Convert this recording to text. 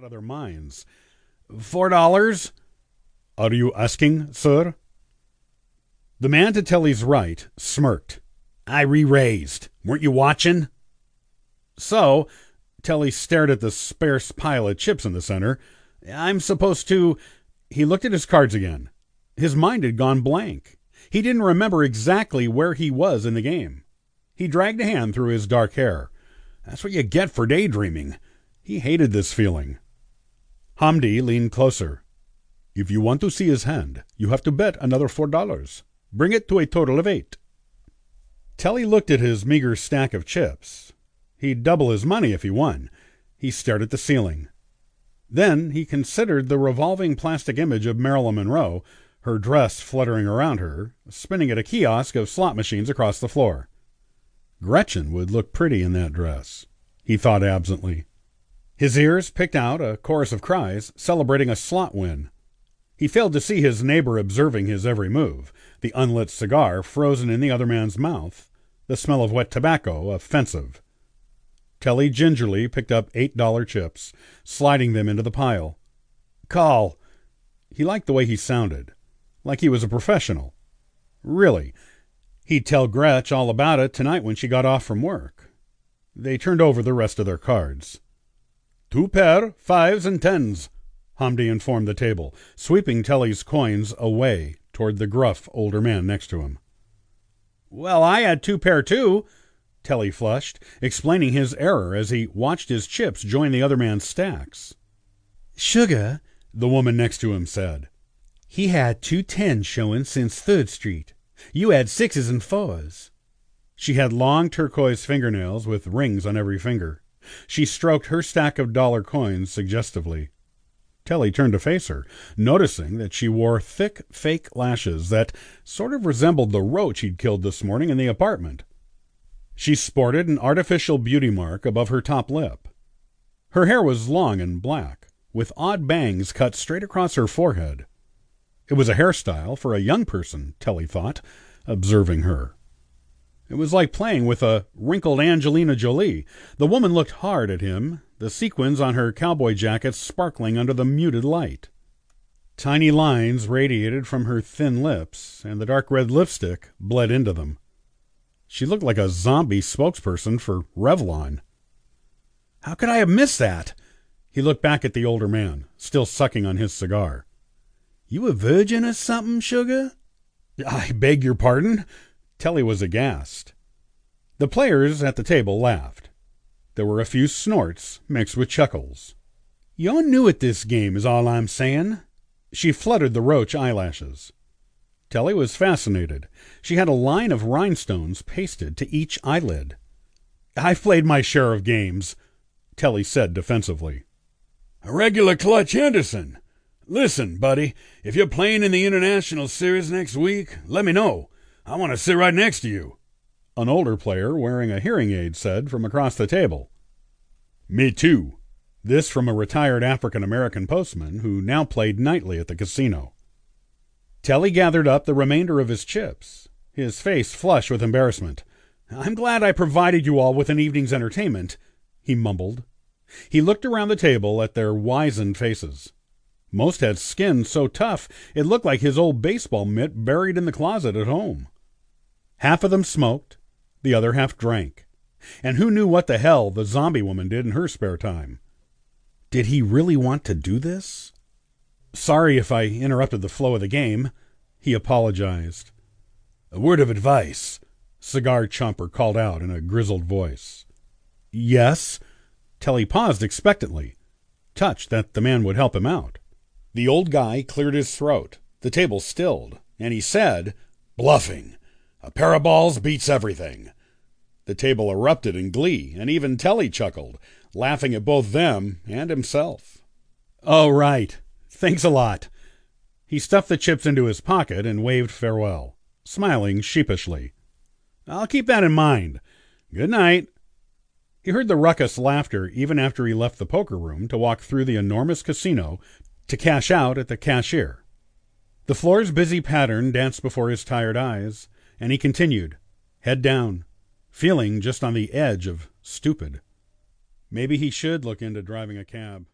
out of their minds. Four dollars? Are you asking, sir? The man to Telly's right smirked. I re raised. Weren't you watching? So, Telly stared at the sparse pile of chips in the center. I'm supposed to. He looked at his cards again. His mind had gone blank. He didn't remember exactly where he was in the game. He dragged a hand through his dark hair. That's what you get for daydreaming. He hated this feeling. Hamdi leaned closer. If you want to see his hand, you have to bet another four dollars. Bring it to a total of eight. Telly looked at his meager stack of chips. He'd double his money if he won. He stared at the ceiling. Then he considered the revolving plastic image of Marilyn Monroe, her dress fluttering around her, spinning at a kiosk of slot machines across the floor. Gretchen would look pretty in that dress, he thought absently. His ears picked out a chorus of cries celebrating a slot win. He failed to see his neighbor observing his every move, the unlit cigar frozen in the other man's mouth, the smell of wet tobacco offensive. Telly gingerly picked up eight dollar chips, sliding them into the pile. Call. He liked the way he sounded, like he was a professional. Really, he'd tell Gretch all about it tonight when she got off from work. They turned over the rest of their cards. Two pair, fives and tens, Hamdi informed the table, sweeping Telly's coins away toward the gruff older man next to him. Well, I had two pair too, Telly flushed, explaining his error as he watched his chips join the other man's stacks. Sugar, the woman next to him said. He had two tens showing since Third Street. You had sixes and fours. She had long turquoise fingernails with rings on every finger. She stroked her stack of dollar coins suggestively. Telly turned to face her, noticing that she wore thick, fake lashes that sort of resembled the roach he'd killed this morning in the apartment. She sported an artificial beauty mark above her top lip. Her hair was long and black, with odd bangs cut straight across her forehead. It was a hairstyle for a young person, Telly thought, observing her. It was like playing with a wrinkled Angelina Jolie. The woman looked hard at him, the sequins on her cowboy jacket sparkling under the muted light. Tiny lines radiated from her thin lips, and the dark red lipstick bled into them. She looked like a zombie spokesperson for Revlon. How could I have missed that? He looked back at the older man, still sucking on his cigar. You a virgin or something, sugar? I beg your pardon? Telly was aghast. The players at the table laughed. There were a few snorts mixed with chuckles. You're new at this game, is all I'm saying. She fluttered the roach eyelashes. Telly was fascinated. She had a line of rhinestones pasted to each eyelid. I've played my share of games, Telly said defensively. A regular Clutch Henderson. Listen, buddy, if you're playing in the International Series next week, let me know. I want to sit right next to you. An older player wearing a hearing aid said from across the table. Me too. This from a retired African American postman who now played nightly at the casino. Telly gathered up the remainder of his chips, his face flushed with embarrassment. I'm glad I provided you all with an evening's entertainment, he mumbled. He looked around the table at their wizened faces. Most had skin so tough it looked like his old baseball mitt buried in the closet at home. Half of them smoked, the other half drank. And who knew what the hell the zombie woman did in her spare time? Did he really want to do this? Sorry if I interrupted the flow of the game, he apologized. A word of advice, Cigar Chomper called out in a grizzled voice. Yes? Telly paused expectantly, touched that the man would help him out. The old guy cleared his throat, the table stilled, and he said, Bluffing. A pair of balls beats everything. The table erupted in glee, and even Telly chuckled, laughing at both them and himself. Oh, right. Thanks a lot. He stuffed the chips into his pocket and waved farewell, smiling sheepishly. I'll keep that in mind. Good night. He heard the ruckus laughter even after he left the poker room to walk through the enormous casino to cash out at the cashier. The floor's busy pattern danced before his tired eyes, and he continued, head down, feeling just on the edge of stupid. Maybe he should look into driving a cab.